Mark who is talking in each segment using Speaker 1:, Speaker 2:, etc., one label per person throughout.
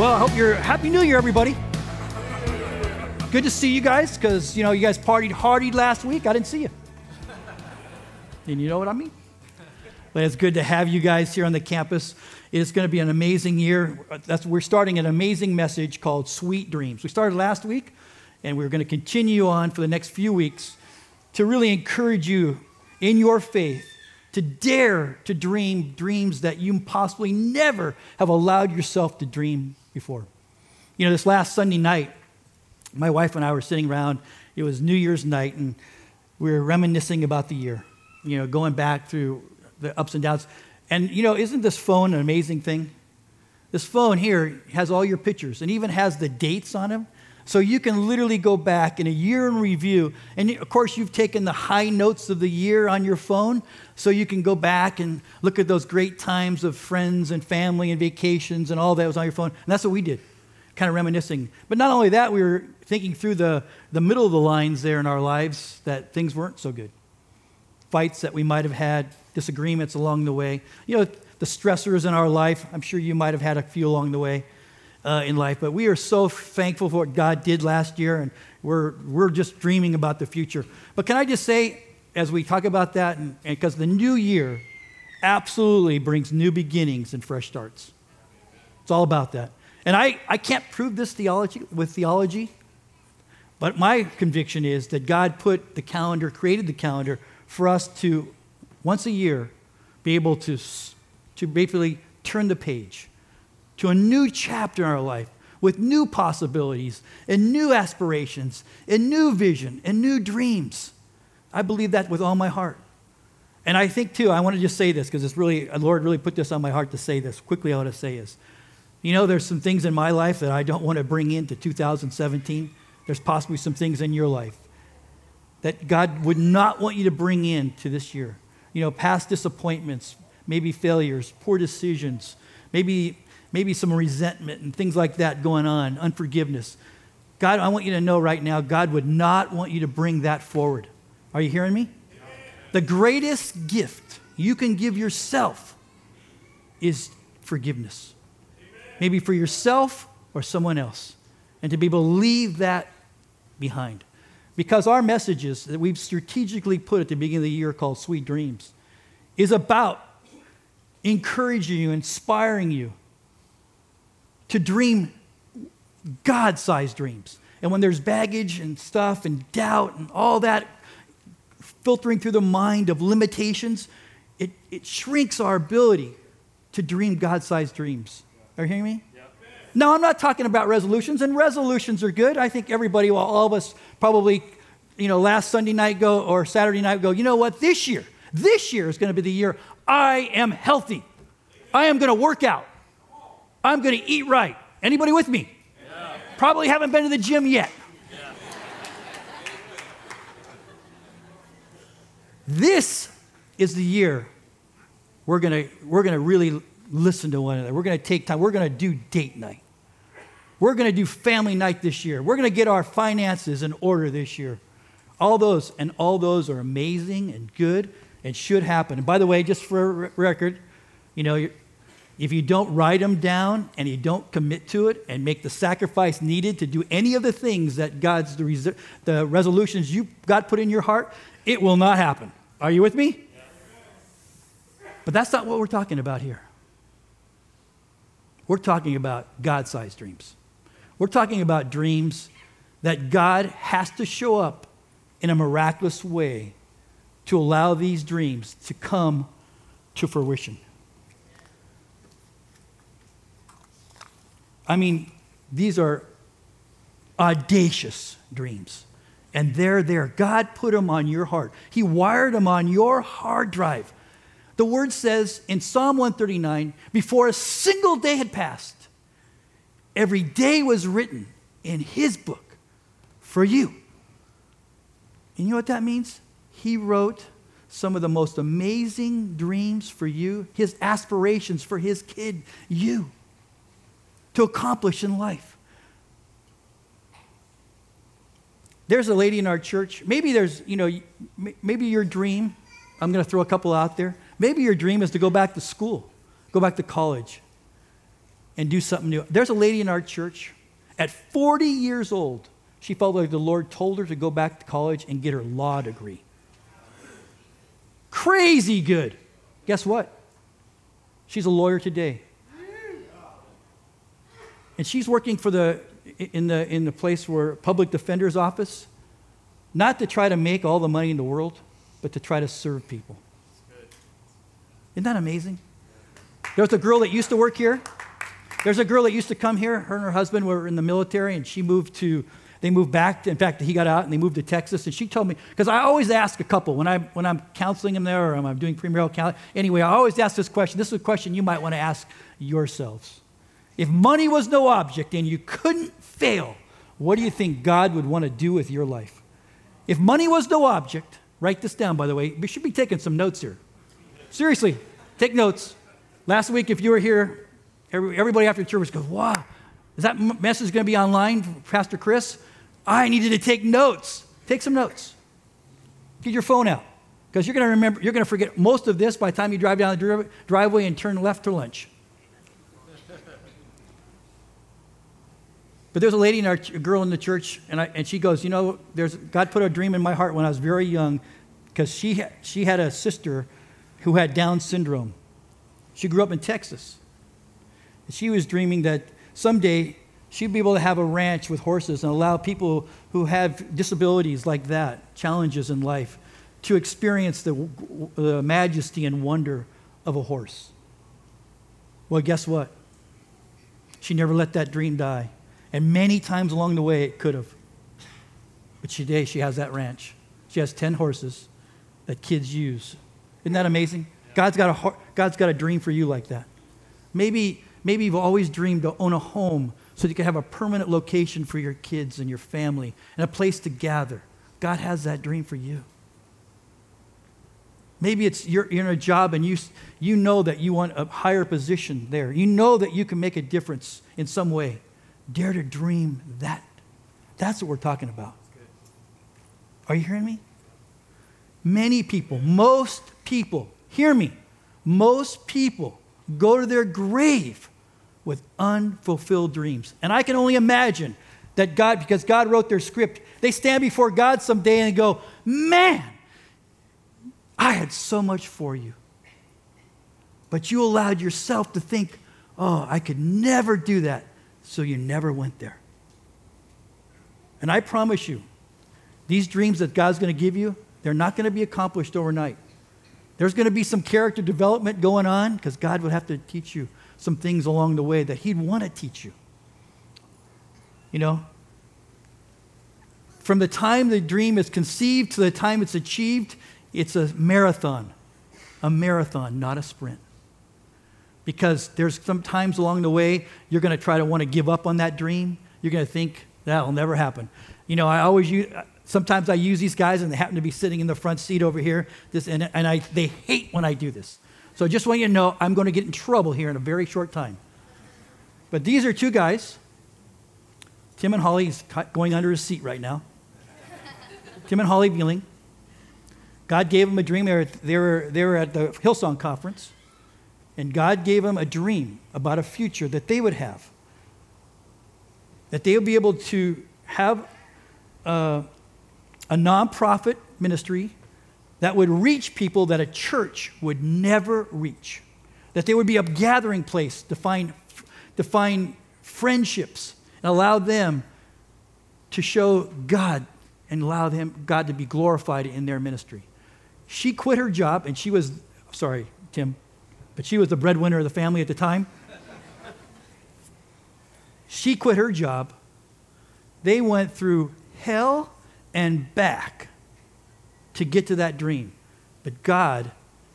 Speaker 1: Well, I hope you're happy New Year, everybody. Good to see you guys because you know you guys partied hardy last week. I didn't see you. And you know what I mean? But it's good to have you guys here on the campus. It's going to be an amazing year. That's, we're starting an amazing message called Sweet Dreams. We started last week, and we're going to continue on for the next few weeks to really encourage you in your faith to dare to dream dreams that you possibly never have allowed yourself to dream before. You know, this last Sunday night, my wife and I were sitting around. It was New Year's night, and we were reminiscing about the year, you know, going back through the ups and downs. And, you know, isn't this phone an amazing thing? This phone here has all your pictures and even has the dates on them. So you can literally go back in a year in review. And of course, you've taken the high notes of the year on your phone. So you can go back and look at those great times of friends and family and vacations and all that was on your phone. And that's what we did, kind of reminiscing. But not only that, we were thinking through the, the middle of the lines there in our lives that things weren't so good. Fights that we might have had, disagreements along the way. You know, the stressors in our life. I'm sure you might have had a few along the way uh, in life, but we are so thankful for what God did last year, and we're, we're just dreaming about the future. But can I just say, as we talk about that, and because the new year absolutely brings new beginnings and fresh starts. It's all about that. And I, I can't prove this theology with theology, but my conviction is that God put the calendar, created the calendar for us to, once a year, be able to, to basically turn the page to a new chapter in our life with new possibilities and new aspirations and new vision and new dreams. I believe that with all my heart. And I think, too, I want to just say this because it's really, uh, the Lord really put this on my heart to say this. Quickly, I want to say this. You know, there's some things in my life that I don't want to bring into 2017. There's possibly some things in your life that God would not want you to bring into this year. You know, past disappointments, maybe failures, poor decisions, maybe, maybe some resentment and things like that going on, unforgiveness. God, I want you to know right now, God would not want you to bring that forward. Are you hearing me? The greatest gift you can give yourself is forgiveness. Maybe for yourself or someone else. And to be able to leave that behind. Because our messages that we've strategically put at the beginning of the year called Sweet Dreams is about encouraging you, inspiring you to dream God sized dreams. And when there's baggage and stuff and doubt and all that filtering through the mind of limitations, it, it shrinks our ability to dream God sized dreams. Are you hearing me? No, I'm not talking about resolutions, and resolutions are good. I think everybody, well, all of us probably, you know, last Sunday night go or Saturday night go, you know what, this year, this year is going to be the year I am healthy. I am going to work out. I'm going to eat right. Anybody with me? Yeah. Probably haven't been to the gym yet. Yeah. This is the year we're going to we're going to really listen to one another. We're going to take time. We're going to do date night. We're going to do family night this year. We're going to get our finances in order this year. All those, and all those are amazing and good and should happen. And by the way, just for record, you know, if you don't write them down and you don't commit to it and make the sacrifice needed to do any of the things that God's, the, res- the resolutions you God put in your heart, it will not happen. Are you with me? But that's not what we're talking about here. We're talking about God sized dreams. We're talking about dreams that God has to show up in a miraculous way to allow these dreams to come to fruition. I mean, these are audacious dreams. And they're there. God put them on your heart, He wired them on your hard drive. The word says in Psalm 139 before a single day had passed, every day was written in his book for you. And you know what that means? He wrote some of the most amazing dreams for you, his aspirations for his kid, you, to accomplish in life. There's a lady in our church. Maybe there's, you know, maybe your dream, I'm going to throw a couple out there. Maybe your dream is to go back to school, go back to college. and do something new. There's a lady in our church at 40 years old. She felt like the Lord told her to go back to college and get her law degree. Crazy good. Guess what? She's a lawyer today. And she's working for the in the in the place where public defender's office, not to try to make all the money in the world, but to try to serve people. Isn't that amazing? There's a girl that used to work here. There's a girl that used to come here. Her and her husband were in the military, and she moved to they moved back. To, in fact, he got out and they moved to Texas. And she told me, because I always ask a couple when, I, when I'm counseling them there or I'm doing premarital counseling. Anyway, I always ask this question. This is a question you might want to ask yourselves. If money was no object and you couldn't fail, what do you think God would want to do with your life? If money was no object, write this down, by the way. We should be taking some notes here. Seriously, take notes. Last week, if you were here, everybody after church goes, wow, is that message going to be online, Pastor Chris? I needed to take notes. Take some notes. Get your phone out because you're going to remember, you're going to forget most of this by the time you drive down the driveway and turn left to lunch. But there's a lady in our a girl in the church, and, I, and she goes, you know, there's God put a dream in my heart when I was very young, because she she had a sister who had Down syndrome. She grew up in Texas, and she was dreaming that someday she'd be able to have a ranch with horses and allow people who have disabilities like that, challenges in life, to experience the, the majesty and wonder of a horse. Well, guess what? She never let that dream die. And many times along the way, it could have. But today, she has that ranch. She has 10 horses that kids use. Isn't that amazing? God's got a, God's got a dream for you like that. Maybe, maybe you've always dreamed to own a home so you can have a permanent location for your kids and your family and a place to gather. God has that dream for you. Maybe it's you're, you're in a job and you, you know that you want a higher position there. You know that you can make a difference in some way. Dare to dream that. That's what we're talking about. Are you hearing me? Many people, most people, hear me, most people go to their grave with unfulfilled dreams. And I can only imagine that God, because God wrote their script, they stand before God someday and go, Man, I had so much for you. But you allowed yourself to think, Oh, I could never do that. So you never went there. And I promise you, these dreams that God's going to give you, they're not going to be accomplished overnight. There's going to be some character development going on because God would have to teach you some things along the way that He'd want to teach you. You know? From the time the dream is conceived to the time it's achieved, it's a marathon. A marathon, not a sprint. Because there's some times along the way you're going to try to want to give up on that dream. You're going to think that'll never happen. You know, I always use, sometimes I use these guys and they happen to be sitting in the front seat over here. This, and, and I, they hate when I do this. So I just want you to know I'm going to get in trouble here in a very short time. But these are two guys. Tim and Holly is going under his seat right now. Tim and Holly Vealing. God gave them a dream. They were, they, were, they were at the Hillsong conference, and God gave them a dream about a future that they would have. That they would be able to have a, a nonprofit ministry that would reach people that a church would never reach. That they would be a gathering place to find, to find friendships and allow them to show God and allow them, God to be glorified in their ministry. She quit her job and she was, sorry, Tim, but she was the breadwinner of the family at the time. she quit her job. They went through hell and back to get to that dream. But God,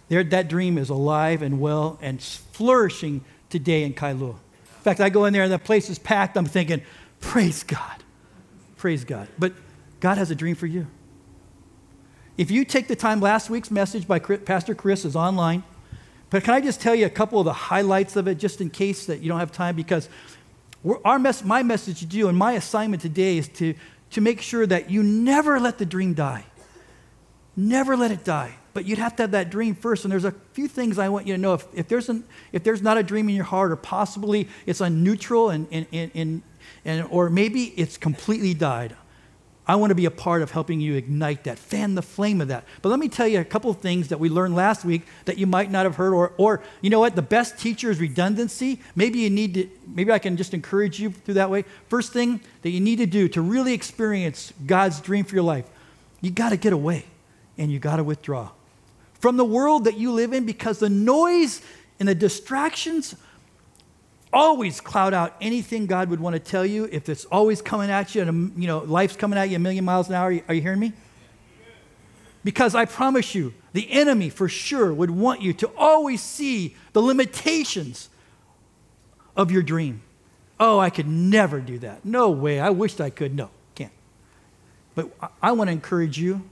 Speaker 1: that dream is alive and well and flourishing today in Kailua. In fact, I go in there and the place is packed. I'm thinking, praise God. Praise God. But God has a dream for you. If you take the time, last week's message by Pastor Chris is online. But can I just tell you a couple of the highlights of it, just in case that you don't have time? Because our mess, my message to you and my assignment today is to, to make sure that you never let the dream die. Never let it die. but you'd have to have that dream first. And there's a few things I want you to know. If, if, there's, an, if there's not a dream in your heart, or possibly it's on neutral, and, and, and, and, or maybe it's completely died, I want to be a part of helping you ignite that, fan the flame of that. But let me tell you a couple of things that we learned last week that you might not have heard, or, or you know what? The best teacher is redundancy. Maybe you need to, maybe I can just encourage you through that way. First thing that you need to do to really experience God's dream for your life, you got to get away and you got to withdraw from the world that you live in because the noise and the distractions always cloud out anything God would want to tell you if it's always coming at you and um, you know life's coming at you a million miles an hour. Are you hearing me? Because I promise you, the enemy for sure would want you to always see the limitations of your dream. Oh, I could never do that. No way. I wished I could. No, can't. But I want to encourage you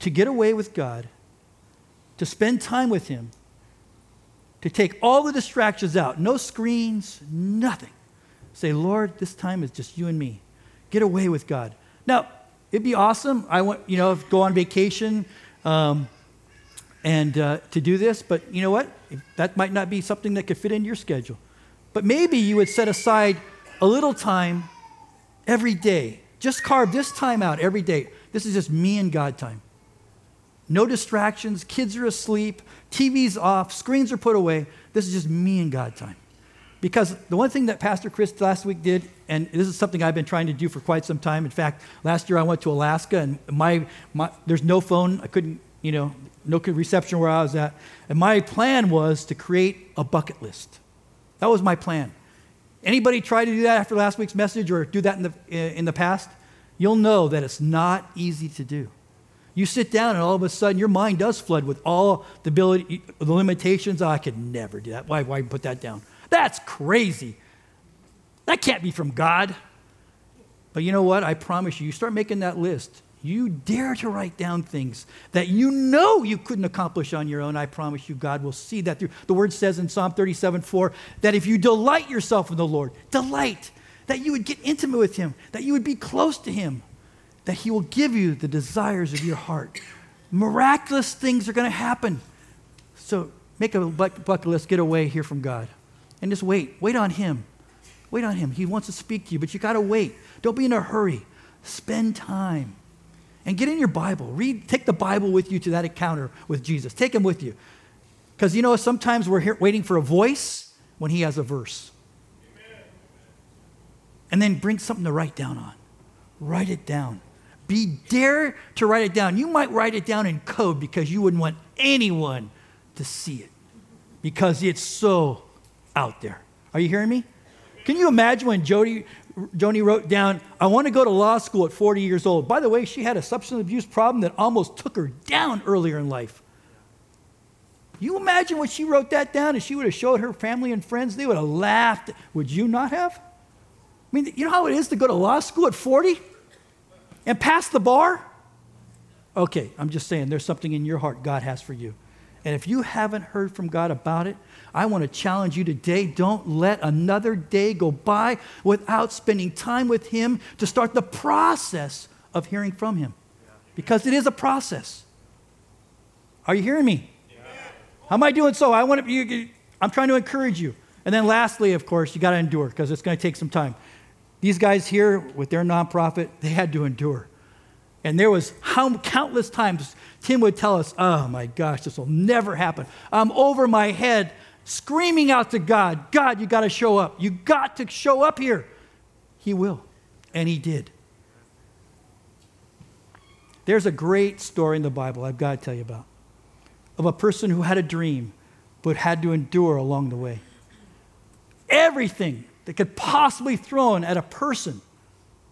Speaker 1: to get away with God, to spend time with Him, to take all the distractions out no screens, nothing. Say, Lord, this time is just you and me. Get away with God. Now, it'd be awesome. I want, you know, go on vacation um, and uh, to do this, but you know what? That might not be something that could fit into your schedule. But maybe you would set aside a little time every day. Just carve this time out every day. This is just me and God time. No distractions, kids are asleep, TV's off, screens are put away. This is just me and God time. Because the one thing that Pastor Chris last week did, and this is something I've been trying to do for quite some time. In fact, last year I went to Alaska and my, my there's no phone. I couldn't, you know, no reception where I was at. And my plan was to create a bucket list. That was my plan. Anybody try to do that after last week's message or do that in the, in the past? You'll know that it's not easy to do. You sit down and all of a sudden your mind does flood with all the ability, the limitations. Oh, I could never do that. Why, why put that down? That's crazy. That can't be from God. But you know what? I promise you, you start making that list. You dare to write down things that you know you couldn't accomplish on your own. I promise you, God will see that through. The word says in Psalm 37 4 that if you delight yourself in the Lord, delight, that you would get intimate with Him, that you would be close to Him that He will give you the desires of your heart. Miraculous things are going to happen. So make a bucket list, get away, hear from God. And just wait. Wait on Him. Wait on Him. He wants to speak to you, but you got to wait. Don't be in a hurry. Spend time. And get in your Bible. Read, take the Bible with you to that encounter with Jesus. Take him with you. Because you know, sometimes we're here waiting for a voice when he has a verse. And then bring something to write down on. Write it down. Be dare to write it down. You might write it down in code because you wouldn't want anyone to see it because it's so out there. Are you hearing me? Can you imagine when Jody, Joni wrote down, I want to go to law school at 40 years old? By the way, she had a substance abuse problem that almost took her down earlier in life. You imagine when she wrote that down and she would have showed her family and friends, they would have laughed. Would you not have? I mean, you know how it is to go to law school at 40? And pass the bar? Okay, I'm just saying there's something in your heart God has for you. And if you haven't heard from God about it, I want to challenge you today don't let another day go by without spending time with Him to start the process of hearing from Him. Because it is a process. Are you hearing me? How am I doing so? I want to be, I'm trying to encourage you. And then lastly, of course, you got to endure because it's going to take some time. These guys here with their nonprofit, they had to endure. And there was how countless times Tim would tell us, "Oh my gosh, this will never happen. I'm over my head screaming out to God, God, you got to show up. You got to show up here." He will. And he did. There's a great story in the Bible I've got to tell you about of a person who had a dream but had to endure along the way. Everything that could possibly thrown at a person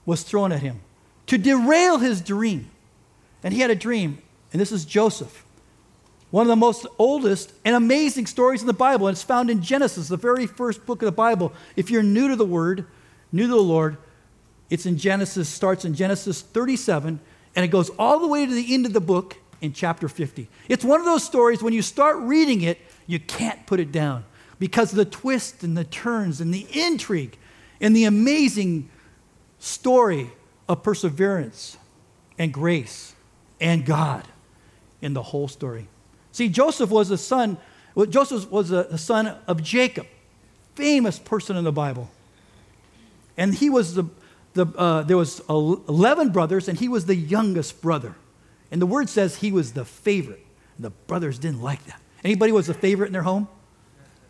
Speaker 1: was thrown at him to derail his dream. And he had a dream, and this is Joseph. One of the most oldest and amazing stories in the Bible, and it's found in Genesis, the very first book of the Bible. If you're new to the word, new to the Lord, it's in Genesis, starts in Genesis 37, and it goes all the way to the end of the book in chapter 50. It's one of those stories when you start reading it, you can't put it down because of the twists and the turns and the intrigue and the amazing story of perseverance and grace and God. in the whole story. See, Joseph was a son, well, Joseph was a, son of Jacob, famous person in the Bible. And he was the, the uh, there was 11 brothers, and he was the youngest brother. And the word says he was the favorite. The brothers didn't like that. Anybody was a favorite in their home?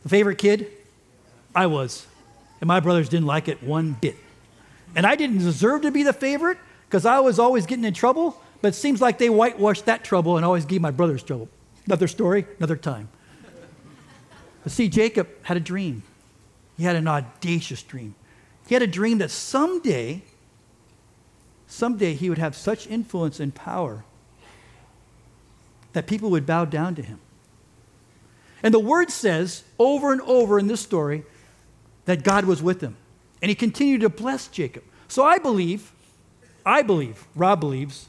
Speaker 1: The favorite kid? I was. And my brothers didn't like it one bit. And I didn't deserve to be the favorite because I was always getting in trouble, but it seems like they whitewashed that trouble and always gave my brothers trouble. Another story, another time. But see, Jacob had a dream. He had an audacious dream. He had a dream that someday, someday he would have such influence and power that people would bow down to him. And the word says over and over in this story that God was with him. And he continued to bless Jacob. So I believe, I believe, Rob believes,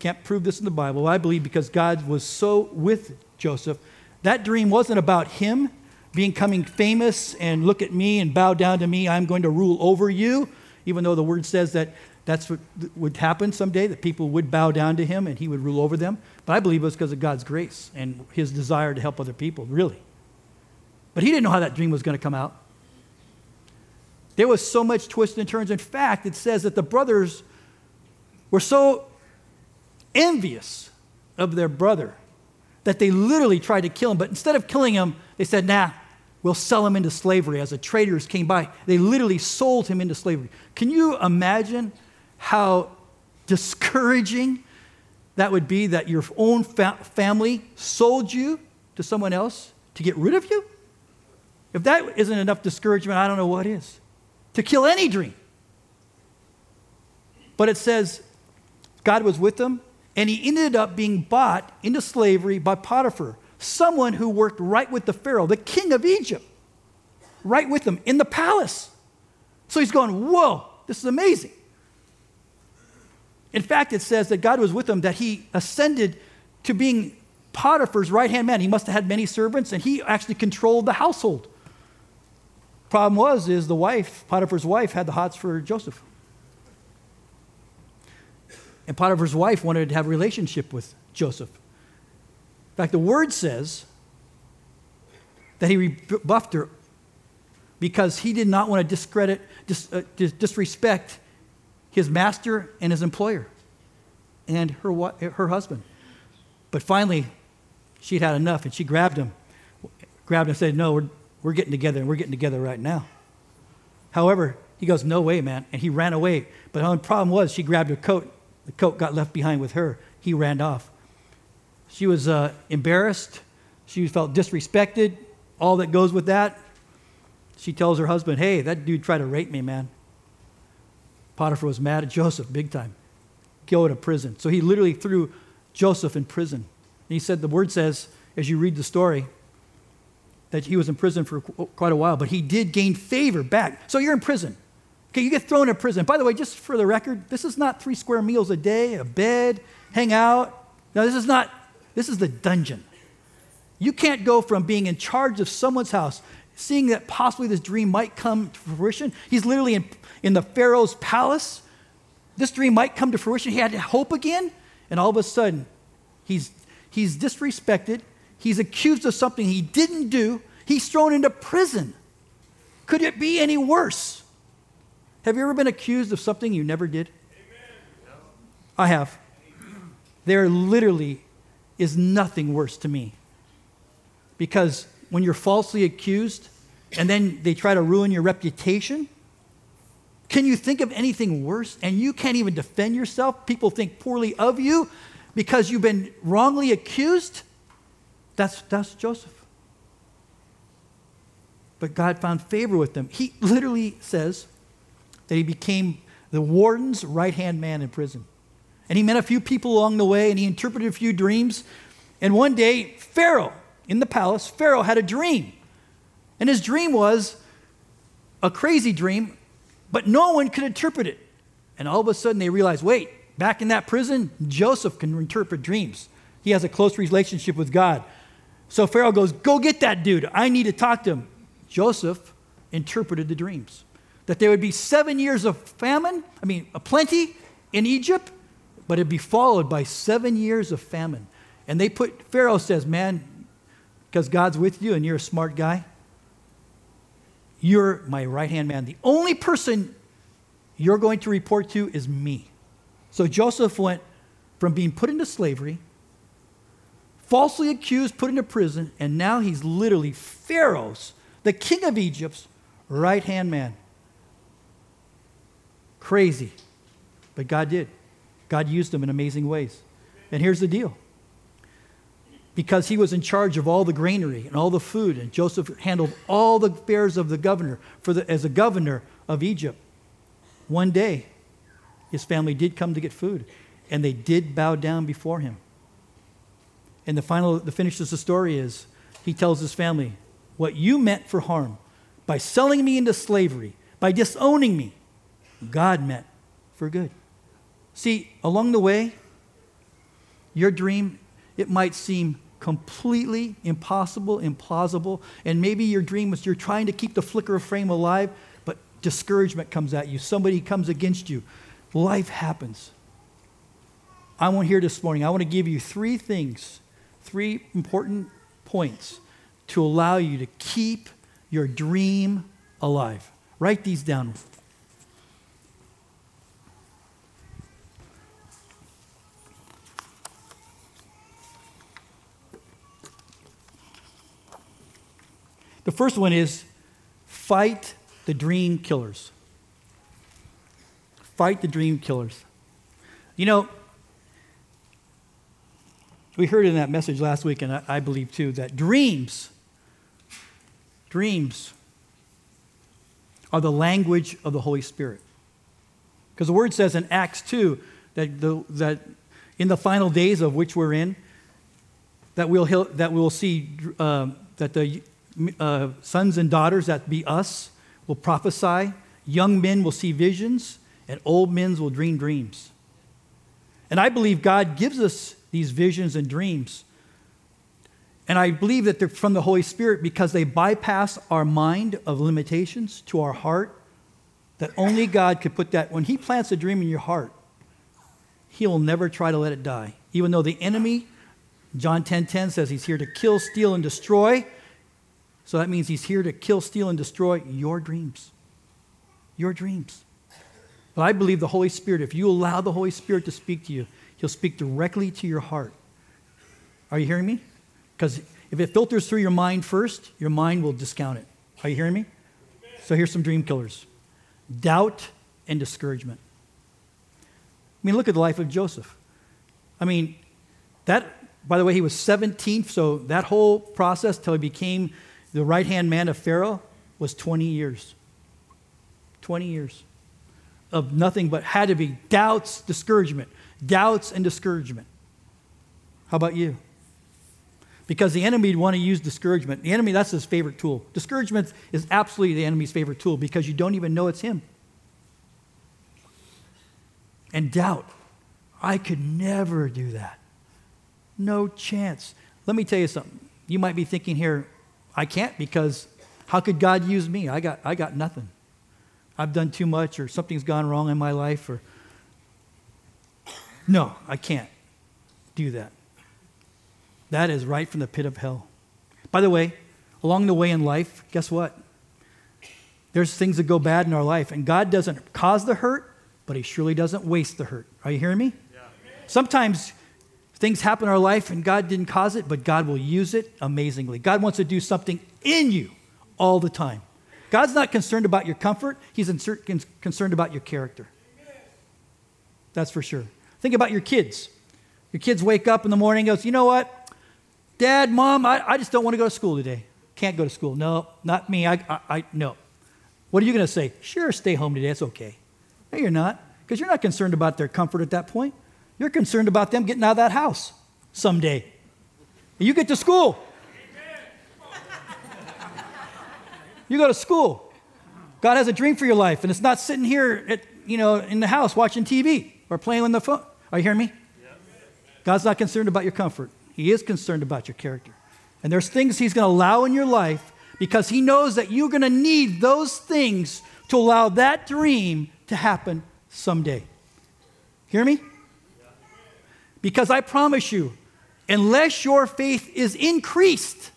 Speaker 1: can't prove this in the Bible, I believe because God was so with Joseph, that dream wasn't about him becoming famous and look at me and bow down to me, I'm going to rule over you, even though the word says that that's what would happen someday, that people would bow down to him and he would rule over them. But I believe it was because of God's grace and his desire to help other people, really. But he didn't know how that dream was going to come out. There was so much twists and turns. In fact, it says that the brothers were so envious of their brother that they literally tried to kill him. But instead of killing him, they said, nah, we'll sell him into slavery. As the traders came by, they literally sold him into slavery. Can you imagine how discouraging that would be that your own fa- family sold you to someone else to get rid of you? If that isn't enough discouragement, I don't know what is. To kill any dream. But it says God was with them, and he ended up being bought into slavery by Potiphar, someone who worked right with the Pharaoh, the king of Egypt, right with him in the palace. So he's going, Whoa, this is amazing. In fact, it says that God was with him, that he ascended to being Potiphar's right hand man. He must have had many servants, and he actually controlled the household. Problem was, is the wife, Potiphar's wife, had the hots for Joseph. And Potiphar's wife wanted to have a relationship with Joseph. In fact, the word says that he rebuffed her because he did not want to discredit, dis, uh, disrespect his master and his employer and her, her husband. But finally, she'd had enough and she grabbed him, grabbed him and said, No, we're, we're getting together and we're getting together right now. However, he goes, No way, man. And he ran away. But the problem was, she grabbed her coat. The coat got left behind with her. He ran off. She was uh, embarrassed. She felt disrespected, all that goes with that. She tells her husband, Hey, that dude tried to rape me, man. Potiphar was mad at Joseph big time. Go to prison. So he literally threw Joseph in prison. And he said, the word says, as you read the story, that he was in prison for quite a while, but he did gain favor back. So you're in prison. Okay, you get thrown in prison. By the way, just for the record, this is not three square meals a day, a bed, hang out. No, this is not, this is the dungeon. You can't go from being in charge of someone's house, seeing that possibly this dream might come to fruition. He's literally in in the Pharaoh's palace. This dream might come to fruition. He had hope again, and all of a sudden, he's, he's disrespected. He's accused of something he didn't do. He's thrown into prison. Could it be any worse? Have you ever been accused of something you never did? Amen. I have. There literally is nothing worse to me. Because when you're falsely accused and then they try to ruin your reputation, can you think of anything worse? And you can't even defend yourself. People think poorly of you because you've been wrongly accused. That's, that's Joseph. But God found favor with them. He literally says that he became the warden's right hand man in prison. And he met a few people along the way and he interpreted a few dreams. And one day, Pharaoh in the palace, Pharaoh had a dream. And his dream was a crazy dream but no one could interpret it. And all of a sudden they realize wait, back in that prison, Joseph can interpret dreams. He has a close relationship with God. So Pharaoh goes, Go get that dude. I need to talk to him. Joseph interpreted the dreams that there would be seven years of famine, I mean, a plenty in Egypt, but it'd be followed by seven years of famine. And they put, Pharaoh says, Man, because God's with you and you're a smart guy, you're my right hand man. The only person you're going to report to is me. So Joseph went from being put into slavery, falsely accused, put into prison, and now he's literally Pharaoh's, the king of Egypt's right hand man. Crazy. But God did. God used him in amazing ways. And here's the deal because he was in charge of all the granary and all the food, and Joseph handled all the affairs of the governor for the, as a governor of Egypt. One day, his family did come to get food, and they did bow down before him. And the final, the finish of the story is, he tells his family, "What you meant for harm, by selling me into slavery, by disowning me, God meant for good." See, along the way, your dream it might seem completely impossible, implausible, and maybe your dream is you're trying to keep the flicker of flame alive, but discouragement comes at you. Somebody comes against you. Life happens. I want here this morning, I want to give you three things, three important points to allow you to keep your dream alive. Write these down. The first one is fight the dream killers. Fight the dream killers. You know, we heard in that message last week, and I, I believe too, that dreams, dreams are the language of the Holy Spirit. Because the word says in Acts 2 that, the, that in the final days of which we're in, that we'll, that we'll see um, that the uh, sons and daughters, that be us, will prophesy. Young men will see visions, and old men will dream dreams. And I believe God gives us these visions and dreams. And I believe that they're from the Holy Spirit because they bypass our mind of limitations to our heart. That only God could put that. When He plants a dream in your heart, He will never try to let it die. Even though the enemy, John 10:10 10, 10 says he's here to kill, steal, and destroy. So that means he's here to kill, steal, and destroy your dreams. Your dreams. But I believe the Holy Spirit, if you allow the Holy Spirit to speak to you, he'll speak directly to your heart. Are you hearing me? Because if it filters through your mind first, your mind will discount it. Are you hearing me? So here's some dream killers doubt and discouragement. I mean, look at the life of Joseph. I mean, that, by the way, he was 17, so that whole process till he became the right hand man of Pharaoh was 20 years. 20 years of nothing but had to be doubts, discouragement, doubts and discouragement. How about you? Because the enemy would want to use discouragement. The enemy, that's his favorite tool. Discouragement is absolutely the enemy's favorite tool because you don't even know it's him. And doubt. I could never do that. No chance. Let me tell you something. You might be thinking here, I can't because how could God use me? I got, I got nothing. I've done too much or something's gone wrong in my life or no, I can't do that. That is right from the pit of hell. By the way, along the way in life, guess what? There's things that go bad in our life, and God doesn't cause the hurt, but He surely doesn't waste the hurt. Are you hearing me? Yeah. Sometimes Things happen in our life and God didn't cause it, but God will use it amazingly. God wants to do something in you all the time. God's not concerned about your comfort, He's concerned about your character. That's for sure. Think about your kids. Your kids wake up in the morning and goes, you know what? Dad, mom, I, I just don't want to go to school today. Can't go to school. No, not me. I, I, I no. What are you going to say? Sure, stay home today. It's okay. No, you're not, because you're not concerned about their comfort at that point. You're concerned about them getting out of that house someday. And You get to school. You go to school. God has a dream for your life, and it's not sitting here at, you know, in the house watching TV or playing on the phone. Are you hearing me? God's not concerned about your comfort. He is concerned about your character. And there's things He's going to allow in your life because He knows that you're going to need those things to allow that dream to happen someday. Hear me? Because I promise you, unless your faith is increased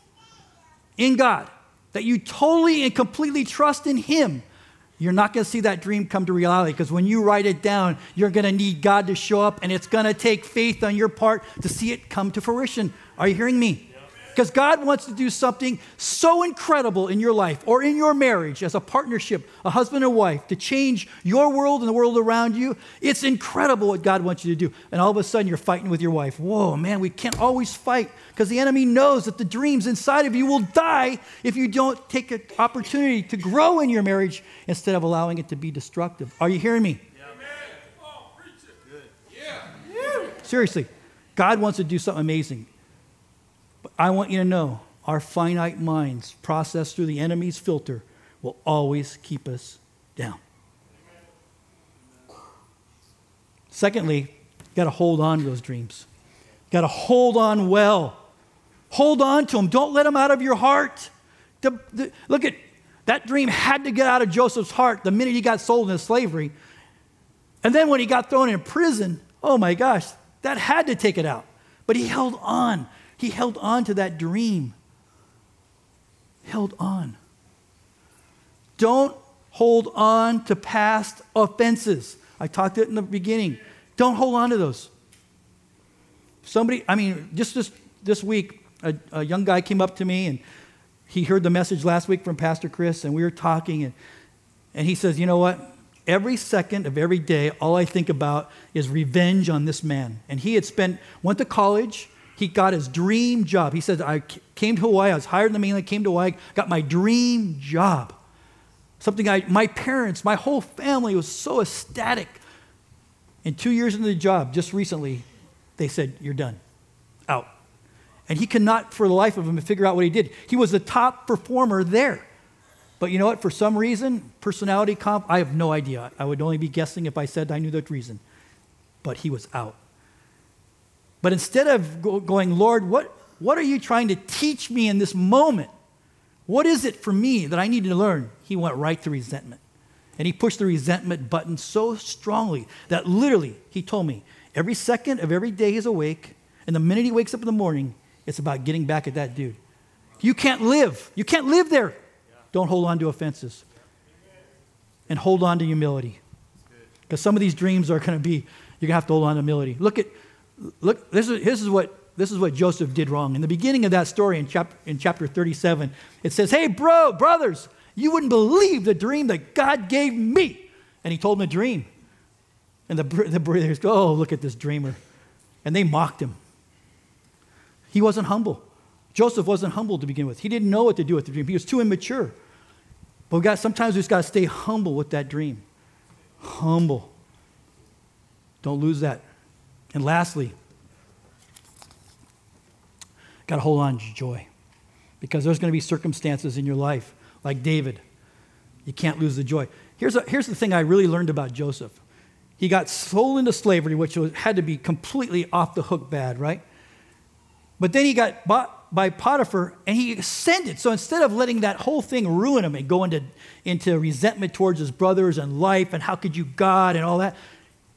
Speaker 1: in God, that you totally and completely trust in Him, you're not going to see that dream come to reality because when you write it down, you're going to need God to show up and it's going to take faith on your part to see it come to fruition. Are you hearing me? Because God wants to do something so incredible in your life or in your marriage as a partnership, a husband and wife, to change your world and the world around you. It's incredible what God wants you to do. And all of a sudden, you're fighting with your wife. Whoa, man, we can't always fight because the enemy knows that the dreams inside of you will die if you don't take an opportunity to grow in your marriage instead of allowing it to be destructive. Are you hearing me? Yeah. Seriously, God wants to do something amazing. But I want you to know our finite minds, processed through the enemy's filter, will always keep us down. Secondly, you got to hold on to those dreams. You got to hold on well. Hold on to them. Don't let them out of your heart. The, the, look at that dream had to get out of Joseph's heart the minute he got sold into slavery. And then when he got thrown in prison, oh my gosh, that had to take it out. But he held on. He held on to that dream. Held on. Don't hold on to past offenses. I talked it in the beginning. Don't hold on to those. Somebody, I mean, just this, this week, a, a young guy came up to me and he heard the message last week from Pastor Chris, and we were talking, and, and he says, You know what? Every second of every day, all I think about is revenge on this man. And he had spent, went to college, he got his dream job. He said, I came to Hawaii, I was hired in the mainland, came to Hawaii, got my dream job. Something I, my parents, my whole family was so ecstatic. And two years into the job, just recently, they said, You're done, out. And he cannot, for the life of him, figure out what he did. He was the top performer there. But you know what? For some reason, personality comp, I have no idea. I would only be guessing if I said I knew the reason. But he was out. But instead of going, Lord, what, what are you trying to teach me in this moment? What is it for me that I need to learn? He went right to resentment. And he pushed the resentment button so strongly that literally, he told me, every second of every day he's awake, and the minute he wakes up in the morning, it's about getting back at that dude. You can't live. You can't live there. Don't hold on to offenses. And hold on to humility. Because some of these dreams are going to be, you're going to have to hold on to humility. Look at look, this is, this is what this is what Joseph did wrong. In the beginning of that story, in, chap- in chapter 37, it says, Hey, bro, brothers, you wouldn't believe the dream that God gave me. And he told him a dream. And the, the brothers go, Oh, look at this dreamer. And they mocked him. He wasn't humble. Joseph wasn't humble to begin with. He didn't know what to do with the dream, he was too immature. But we got, sometimes we just got to stay humble with that dream. Humble. Don't lose that. And lastly, got to hold on to joy because there's going to be circumstances in your life like David. You can't lose the joy. Here's, a, here's the thing I really learned about Joseph. He got sold into slavery, which was, had to be completely off the hook bad, right? But then he got bought by Potiphar and he ascended. So instead of letting that whole thing ruin him and go into, into resentment towards his brothers and life and how could you, God, and all that,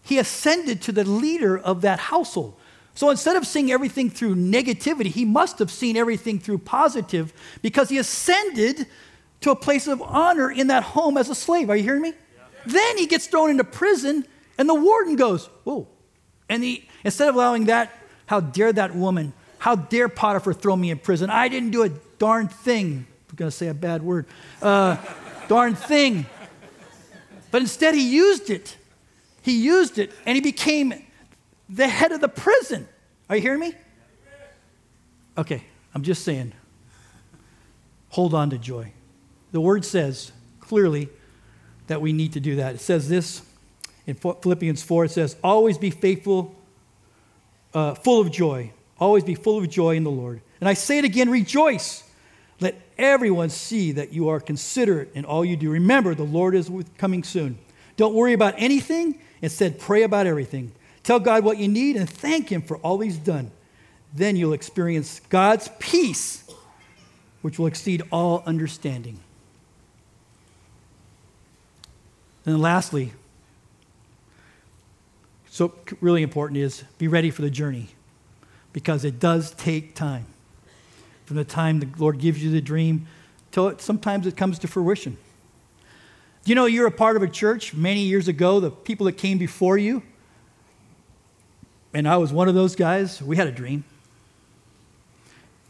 Speaker 1: he ascended to the leader of that household. So instead of seeing everything through negativity, he must have seen everything through positive because he ascended to a place of honor in that home as a slave. Are you hearing me? Yeah. Then he gets thrown into prison, and the warden goes, Whoa. And he, instead of allowing that, how dare that woman, how dare Potiphar throw me in prison? I didn't do a darn thing. I'm going to say a bad word. Uh, darn thing. But instead, he used it he used it and he became the head of the prison. Are you hearing me? Okay, I'm just saying, hold on to joy. The word says clearly that we need to do that. It says this in Philippians 4 it says, Always be faithful, uh, full of joy. Always be full of joy in the Lord. And I say it again, rejoice. Let everyone see that you are considerate in all you do. Remember, the Lord is coming soon. Don't worry about anything. Instead, pray about everything. Tell God what you need and thank Him for all He's done. Then you'll experience God's peace, which will exceed all understanding. And lastly, So, really important is be ready for the journey because it does take time. From the time the Lord gives you the dream till it, sometimes it comes to fruition. You know you're a part of a church many years ago, the people that came before you? And I was one of those guys. We had a dream.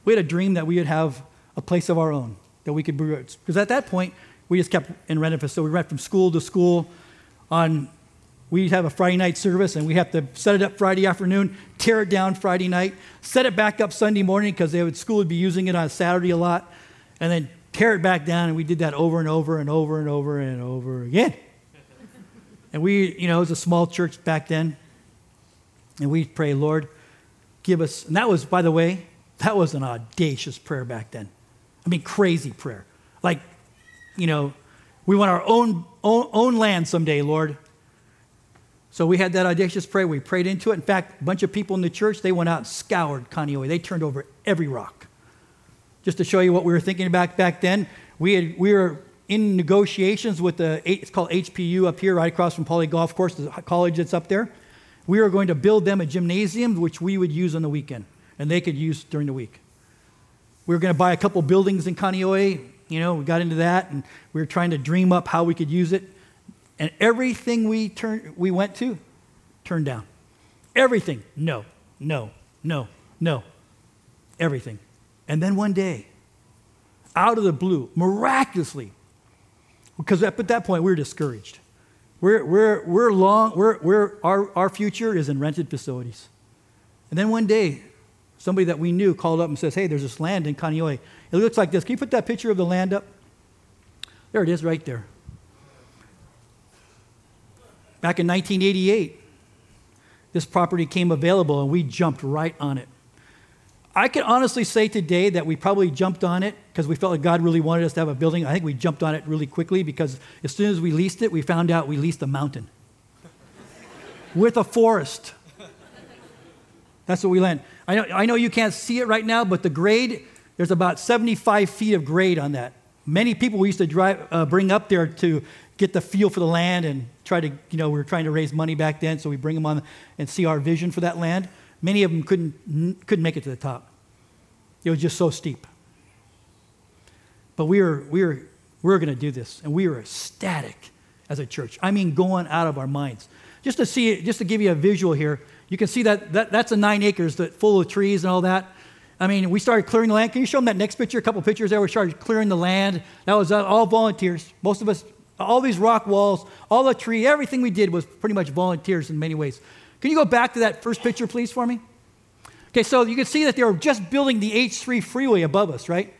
Speaker 1: We had a dream that we would have a place of our own, that we could be Because at that point, we just kept in rented So We went from school to school. On we'd have a Friday night service, and we have to set it up Friday afternoon, tear it down Friday night, set it back up Sunday morning because would school would be using it on Saturday a lot, and then tear it back down. And we did that over and over and over and over and over again. and we, you know, it was a small church back then, and we pray, Lord, give us. And that was, by the way, that was an audacious prayer back then. I mean, crazy prayer. Like you know, we want our own, own, own land someday, Lord. So we had that audacious prayer. We prayed into it. In fact, a bunch of people in the church, they went out and scoured Kaneohe. They turned over every rock. Just to show you what we were thinking about back then, we, had, we were in negotiations with the, it's called HPU up here, right across from Pali Golf Course, the college that's up there. We were going to build them a gymnasium, which we would use on the weekend, and they could use during the week. We were going to buy a couple buildings in Kaneohe. You know, we got into that and we were trying to dream up how we could use it. And everything we, turned, we went to turned down. Everything. No, no, no, no. Everything. And then one day, out of the blue, miraculously, because at that point we were discouraged. We're, we're, we're long, we're, we're, our, our future is in rented facilities. And then one day, somebody that we knew called up and says, Hey, there's this land in Kaneohe. It looks like this. Can you put that picture of the land up? There it is right there. Back in 1988, this property came available and we jumped right on it. I can honestly say today that we probably jumped on it because we felt like God really wanted us to have a building. I think we jumped on it really quickly because as soon as we leased it, we found out we leased a mountain with a forest. That's what we land. I know, I know you can't see it right now, but the grade, there's about 75 feet of grade on that. Many people we used to drive, uh, bring up there to get the feel for the land and try to, you know, we were trying to raise money back then, so we bring them on and see our vision for that land. Many of them couldn't, couldn't make it to the top. It was just so steep. But we were, we were, we were going to do this, and we were ecstatic as a church. I mean, going out of our minds. Just to see it, just to give you a visual here, you can see that, that that's a nine acres that full of trees and all that. I mean, we started clearing the land. Can you show them that next picture? A couple pictures there. We started clearing the land. That was uh, all volunteers. Most of us, all these rock walls, all the tree, everything we did was pretty much volunteers in many ways. Can you go back to that first picture, please, for me? Okay, so you can see that they were just building the H3 freeway above us, right?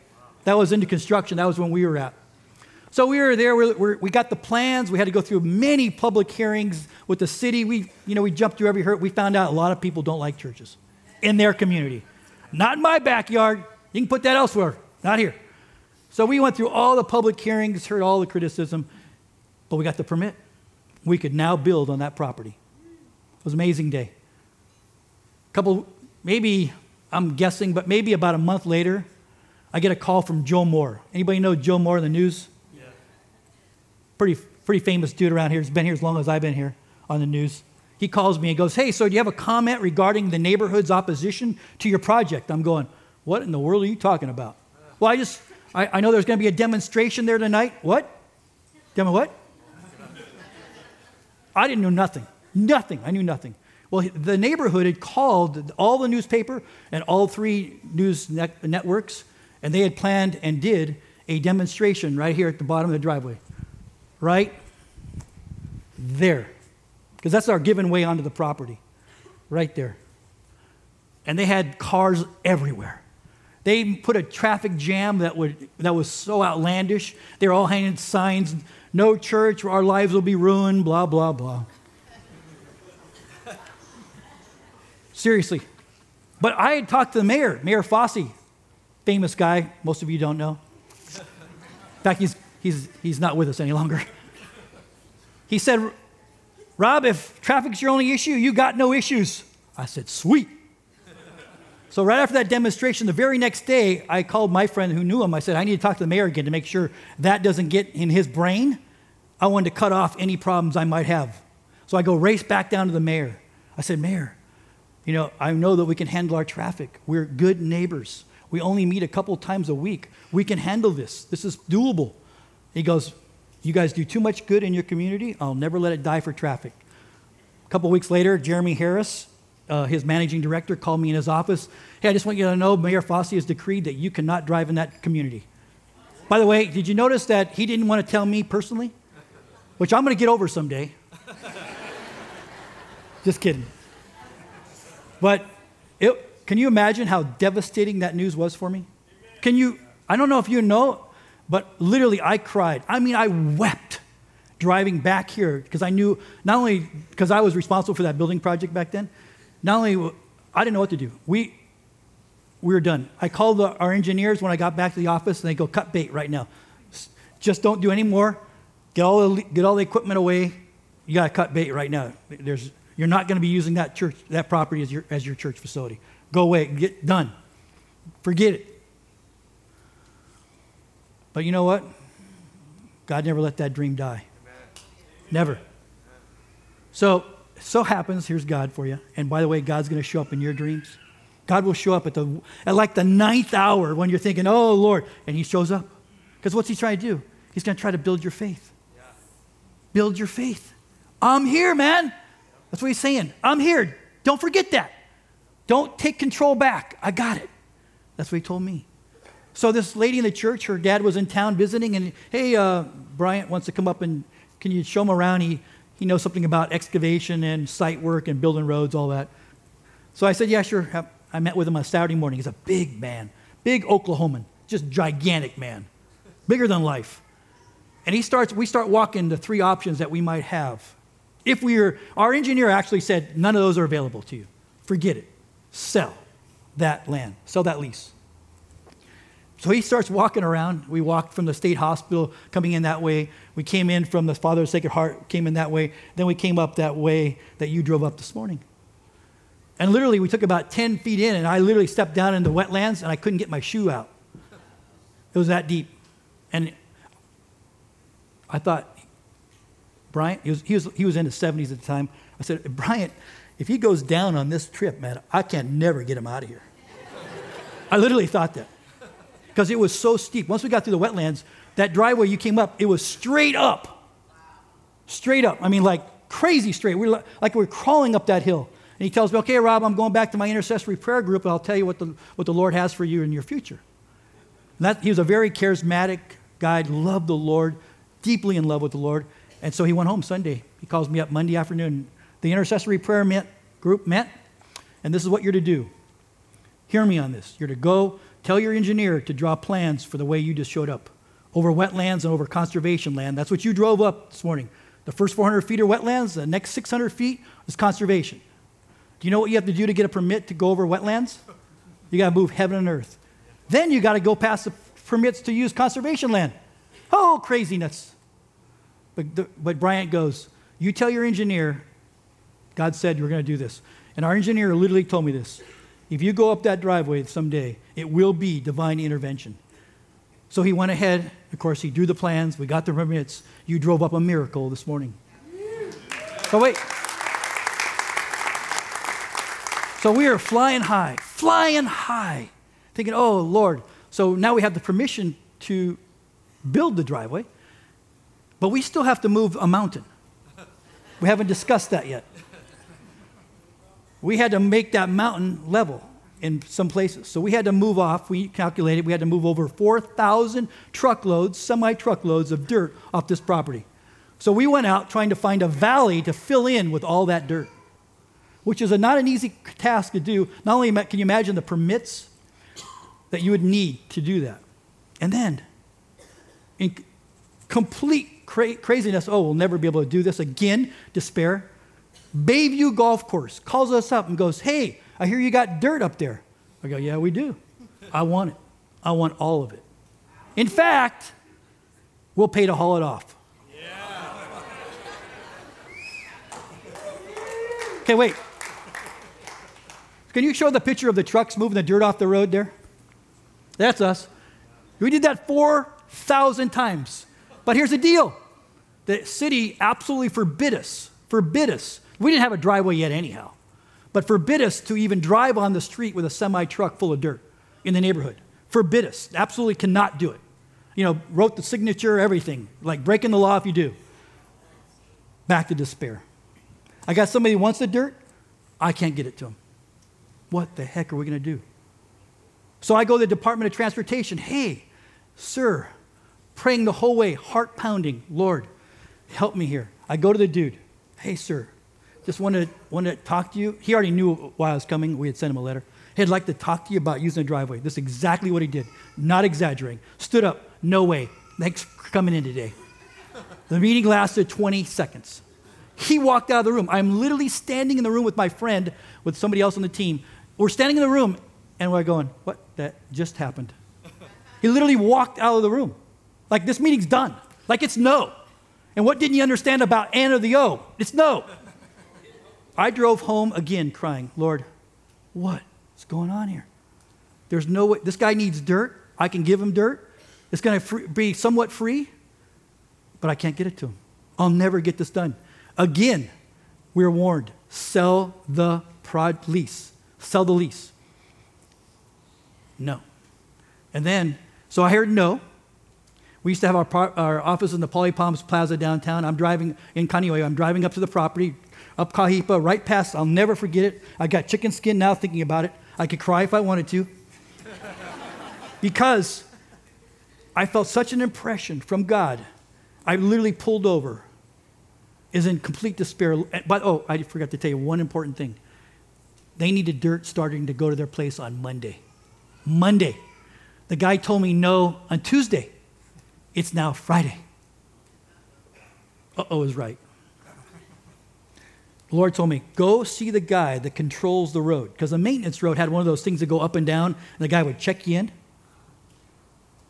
Speaker 1: That was into construction. That was when we were at. So we were there, we, we got the plans. We had to go through many public hearings with the city. We, you know, we jumped through every hurt. We found out a lot of people don't like churches in their community. Not in my backyard. You can put that elsewhere, not here. So we went through all the public hearings, heard all the criticism, but we got the permit. We could now build on that property. It was an amazing day. A couple, maybe, I'm guessing, but maybe about a month later, I get a call from Joe Moore. Anybody know Joe Moore in the news? Yeah. pretty, pretty famous dude around here. He's been here as long as I've been here on the news. He calls me and goes, Hey, so do you have a comment regarding the neighborhood's opposition to your project? I'm going, What in the world are you talking about? Well, I just, I, I know there's going to be a demonstration there tonight. What? Demo what? I didn't know nothing. Nothing. I knew nothing. Well, the neighborhood had called all the newspaper and all three news net- networks, and they had planned and did a demonstration right here at the bottom of the driveway right there. Because that's our given way onto the property, right there. And they had cars everywhere. They put a traffic jam that, would, that was so outlandish. They were all hanging signs no church, our lives will be ruined, blah, blah, blah. Seriously. But I had talked to the mayor, Mayor Fasi, famous guy, most of you don't know. In fact, he's he's, he's not with us any longer. He said, Rob, if traffic's your only issue, you got no issues. I said, sweet. So, right after that demonstration, the very next day, I called my friend who knew him. I said, I need to talk to the mayor again to make sure that doesn't get in his brain. I wanted to cut off any problems I might have. So I go race back down to the mayor. I said, Mayor, you know, I know that we can handle our traffic. We're good neighbors. We only meet a couple times a week. We can handle this. This is doable. He goes, You guys do too much good in your community. I'll never let it die for traffic. A couple weeks later, Jeremy Harris, uh, his managing director, called me in his office. Hey, I just want you to know Mayor Fasi has decreed that you cannot drive in that community. By the way, did you notice that he didn't want to tell me personally? Which I'm going to get over someday. just kidding. But it, can you imagine how devastating that news was for me? Can you? I don't know if you know, but literally I cried. I mean, I wept driving back here because I knew not only because I was responsible for that building project back then, not only I didn't know what to do. We we were done. I called the, our engineers when I got back to the office, and they go, "Cut bait right now. Just don't do any more. Get all the get all the equipment away. You got to cut bait right now. There's you're not going to be using that church, that property as your, as your church facility. Go away, get done. Forget it. But you know what? God never let that dream die. Amen. Never. So, so happens, here's God for you. And by the way, God's going to show up in your dreams. God will show up at, the, at like the ninth hour when you're thinking, oh, Lord, and he shows up. Because what's he trying to do? He's going to try to build your faith. Yeah. Build your faith. I'm here, man. That's what he's saying. I'm here. Don't forget that. Don't take control back. I got it. That's what he told me. So this lady in the church, her dad was in town visiting, and hey, uh, Bryant wants to come up and can you show him around? He he knows something about excavation and site work and building roads, all that. So I said, yeah, sure. I met with him on Saturday morning. He's a big man, big Oklahoman, just gigantic man, bigger than life. And he starts. We start walking the three options that we might have if we are, our engineer actually said none of those are available to you. Forget it. Sell that land, sell that lease. So he starts walking around. We walked from the state hospital coming in that way. We came in from the Father of Sacred Heart, came in that way. Then we came up that way that you drove up this morning. And literally, we took about 10 feet in, and I literally stepped down in the wetlands, and I couldn't get my shoe out. It was that deep. And I thought, Bryant, he was, he, was, he was in his 70s at the time. I said, Bryant, if he goes down on this trip, man, I can never get him out of here. I literally thought that. Because it was so steep. Once we got through the wetlands, that driveway you came up, it was straight up. Straight up. I mean, like crazy straight. We are like we we're crawling up that hill. And he tells me, okay, Rob, I'm going back to my intercessory prayer group, and I'll tell you what the, what the Lord has for you in your future. That, he was a very charismatic guy, loved the Lord, deeply in love with the Lord. And so he went home Sunday. He calls me up Monday afternoon. The intercessory prayer met, group met, and this is what you're to do. Hear me on this. You're to go tell your engineer to draw plans for the way you just showed up over wetlands and over conservation land. That's what you drove up this morning. The first 400 feet are wetlands, the next 600 feet is conservation. Do you know what you have to do to get a permit to go over wetlands? You got to move heaven and earth. Then you got to go past the permits to use conservation land. Oh, craziness. But, the, but Bryant goes, You tell your engineer, God said you were going to do this. And our engineer literally told me this. If you go up that driveway someday, it will be divine intervention. So he went ahead. Of course, he drew the plans. We got the permits. You drove up a miracle this morning. So wait. So we are flying high, flying high, thinking, oh, Lord. So now we have the permission to build the driveway. But we still have to move a mountain. We haven't discussed that yet. We had to make that mountain level in some places. So we had to move off, we calculated, we had to move over 4,000 truckloads, semi truckloads of dirt off this property. So we went out trying to find a valley to fill in with all that dirt, which is a, not an easy task to do. Not only can you imagine the permits that you would need to do that, and then in complete cra- craziness. Oh, we'll never be able to do this again. Despair. Bayview Golf Course calls us up and goes, Hey, I hear you got dirt up there. I go, Yeah, we do. I want it. I want all of it. In fact, we'll pay to haul it off. Yeah. Okay, wait. Can you show the picture of the trucks moving the dirt off the road there? That's us. We did that 4,000 times. But here's the deal the city absolutely forbid us, forbid us. We didn't have a driveway yet, anyhow. but forbid us to even drive on the street with a semi truck full of dirt in the neighborhood. Forbid us. Absolutely cannot do it. You know, wrote the signature, everything. Like breaking the law if you do. Back to despair. I got somebody who wants the dirt. I can't get it to him. What the heck are we going to do? So I go to the Department of Transportation. Hey, sir, praying the whole way, heart pounding, Lord, help me here. I go to the dude. Hey, sir, just wanted to, wanted to talk to you. He already knew why I was coming. We had sent him a letter. He'd like to talk to you about using the driveway. This is exactly what he did. Not exaggerating. Stood up. No way. Thanks for coming in today. The meeting lasted 20 seconds. He walked out of the room. I'm literally standing in the room with my friend, with somebody else on the team. We're standing in the room, and we're going, What? That just happened. He literally walked out of the room. Like, this meeting's done. Like, it's no. And what didn't you understand about N or the O? It's no. I drove home again crying, Lord, what's going on here? There's no way. This guy needs dirt. I can give him dirt. It's going to be somewhat free, but I can't get it to him. I'll never get this done. Again, we're warned sell the prod lease. Sell the lease. No. And then, so I heard no. We used to have our, our office in the Pali Palms Plaza downtown. I'm driving in Kaneohe. I'm driving up to the property, up Kahipa, right past. I'll never forget it. I got chicken skin now thinking about it. I could cry if I wanted to. because I felt such an impression from God. I literally pulled over, is in complete despair. But oh, I forgot to tell you one important thing. They needed dirt starting to go to their place on Monday. Monday. The guy told me no on Tuesday. It's now Friday. Uh oh, is right. The Lord told me, go see the guy that controls the road. Because the maintenance road had one of those things that go up and down, and the guy would check you in.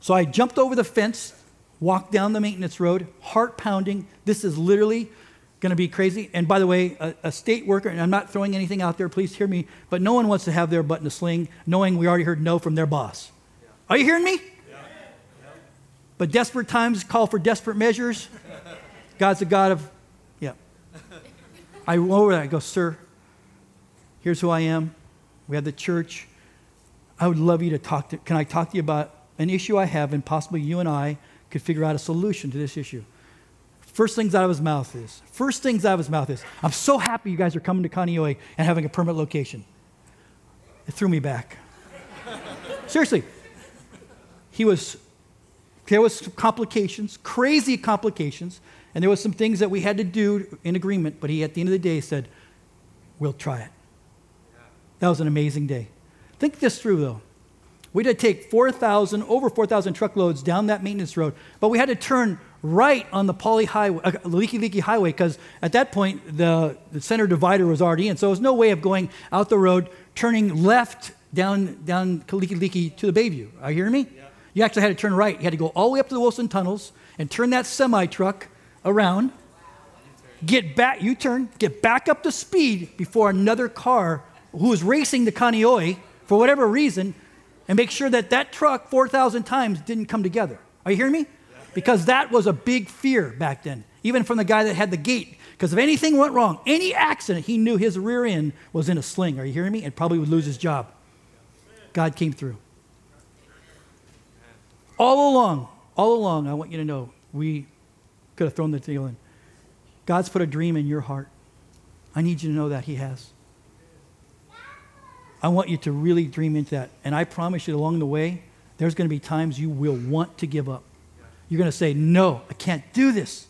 Speaker 1: So I jumped over the fence, walked down the maintenance road, heart pounding. This is literally going to be crazy. And by the way, a, a, state worker, and I'm not throwing anything out there, please hear me, but no one wants to have their butt in a sling knowing we already heard no from their boss. Are you hearing me? But desperate times call for desperate measures. God's a God of, yeah. I went over there. I go, sir, here's who I am. We have the church. I would love you to talk to, can I talk to you about an issue I have and possibly you and I could figure out a solution to this issue. First things out of his mouth is, first things out of his mouth is, I'm so happy you guys are coming to Kaneohe and having a permanent location. It threw me back. Seriously. He was there was complications, crazy complications, and there was some things that we had to do in agreement, but he at the end of the day said, "We'll try it." That was an amazing day. Think this through though. We had to take 4,000, over 4,000 truckloads down that maintenance road, but we had to turn right on the Pali Highway, uh, Likelike Highway, because at that point the, the center divider was already in. So there was no way of going out the road, turning left down, down Likelike to the Bayview. Are you hearing me? Yeah. You actually had to turn right. You had to go all the way up to the Wilson tunnels and turn that semi truck around, get back, you turn, get back up to speed before another car who was racing the Kaneohe for whatever reason, and make sure that that truck 4,000 times didn't come together. Are you hearing me? Because that was a big fear back then, even from the guy that had the gate. Because if anything went wrong, any accident, he knew his rear end was in a sling. Are you hearing me? And probably would lose his job. God came through. All along, all along, I want you to know we could have thrown the deal in. God's put a dream in your heart. I need you to know that He has. I want you to really dream into that. And I promise you, along the way, there's going to be times you will want to give up. You're going to say, No, I can't do this.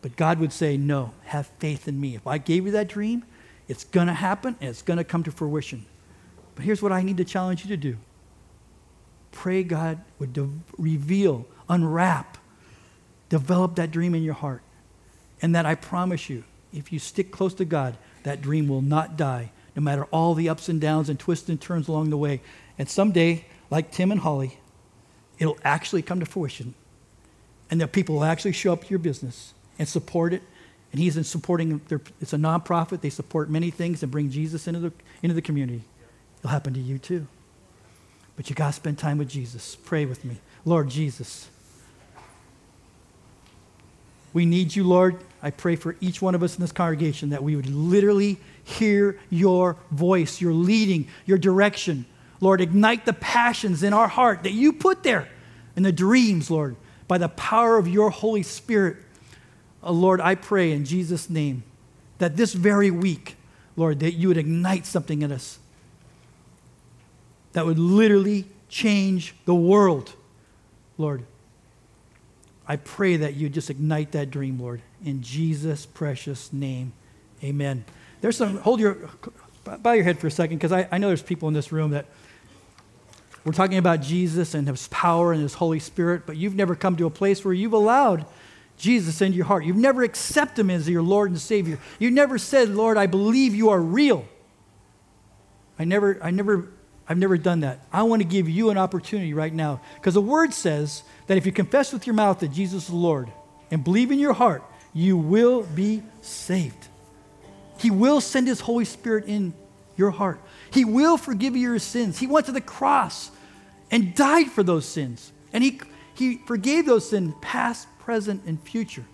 Speaker 1: But God would say, No, have faith in me. If I gave you that dream, it's going to happen and it's going to come to fruition. But here's what I need to challenge you to do pray God would de- reveal, unwrap, develop that dream in your heart. And that I promise you, if you stick close to God, that dream will not die, no matter all the ups and downs and twists and turns along the way. And someday, like Tim and Holly, it'll actually come to fruition. And the people will actually show up to your business and support it. And he's in supporting, their, it's a nonprofit. They support many things and bring Jesus into the, into the community. It'll happen to you too. But you got to spend time with Jesus. Pray with me. Lord Jesus, We need you, Lord. I pray for each one of us in this congregation that we would literally hear your voice, your leading, your direction. Lord, ignite the passions in our heart that you put there and the dreams, Lord, by the power of your Holy Spirit. Uh, Lord, I pray in Jesus' name that this very week, Lord, that you would ignite something in us that would literally change the world, Lord. I pray that you just ignite that dream, Lord. In Jesus' precious name, amen. There's some, hold your, bow your head for a second, because I, I know there's people in this room that we're talking about Jesus and his power and his Holy Spirit, but you've never come to a place where you've allowed Jesus into your heart. You've never accepted him as your Lord and Savior. You never said, Lord, I believe you are real. I never, I never, I've never done that. I want to give you an opportunity right now. Because the word says that if you confess with your mouth that Jesus is Lord and believe in your heart, you will be saved. He will send his Holy Spirit in your heart. He will forgive you your sins. He went to the cross and died for those sins. And he, he forgave those sins, past, present, and future.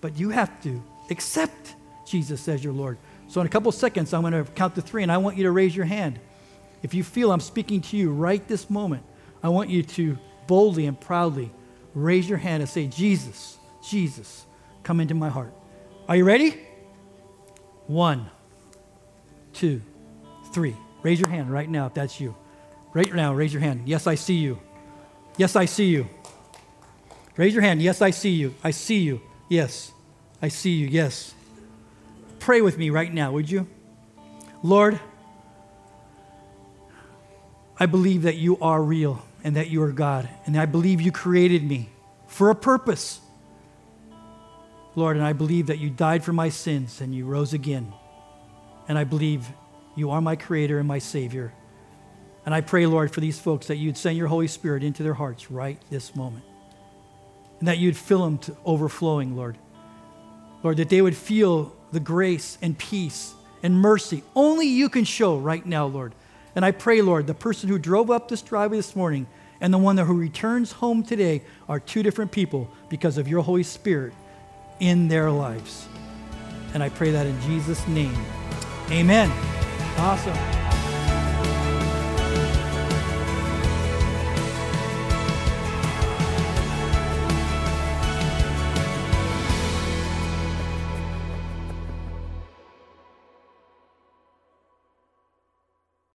Speaker 1: But you have to accept Jesus as your Lord. So, in a couple seconds, I'm going to count to three, and I want you to raise your hand. If you feel I'm speaking to you right this moment, I want you to boldly and proudly raise your hand and say, Jesus, Jesus, come into my heart. Are you ready? One, two, three. Raise your hand right now if that's you. Right now, raise your hand. Yes, I see you. Yes, I see you. Raise your hand. Yes, I see you. I see you. Yes, I see you. Yes. Pray with me right now, would you? Lord, I believe that you are real and that you are God, and I believe you created me for a purpose. Lord, and I believe that you died for my sins and you rose again. And I believe you are my creator and my savior. And I pray, Lord, for these folks that you'd send your Holy Spirit into their hearts right this moment. And that you'd fill them to overflowing, Lord. Lord, that they would feel the grace and peace and mercy only you can show right now, Lord. And I pray, Lord, the person who drove up this driveway this morning and the one who returns home today are two different people because of your Holy Spirit in their lives. And I pray that in Jesus' name. Amen. Awesome.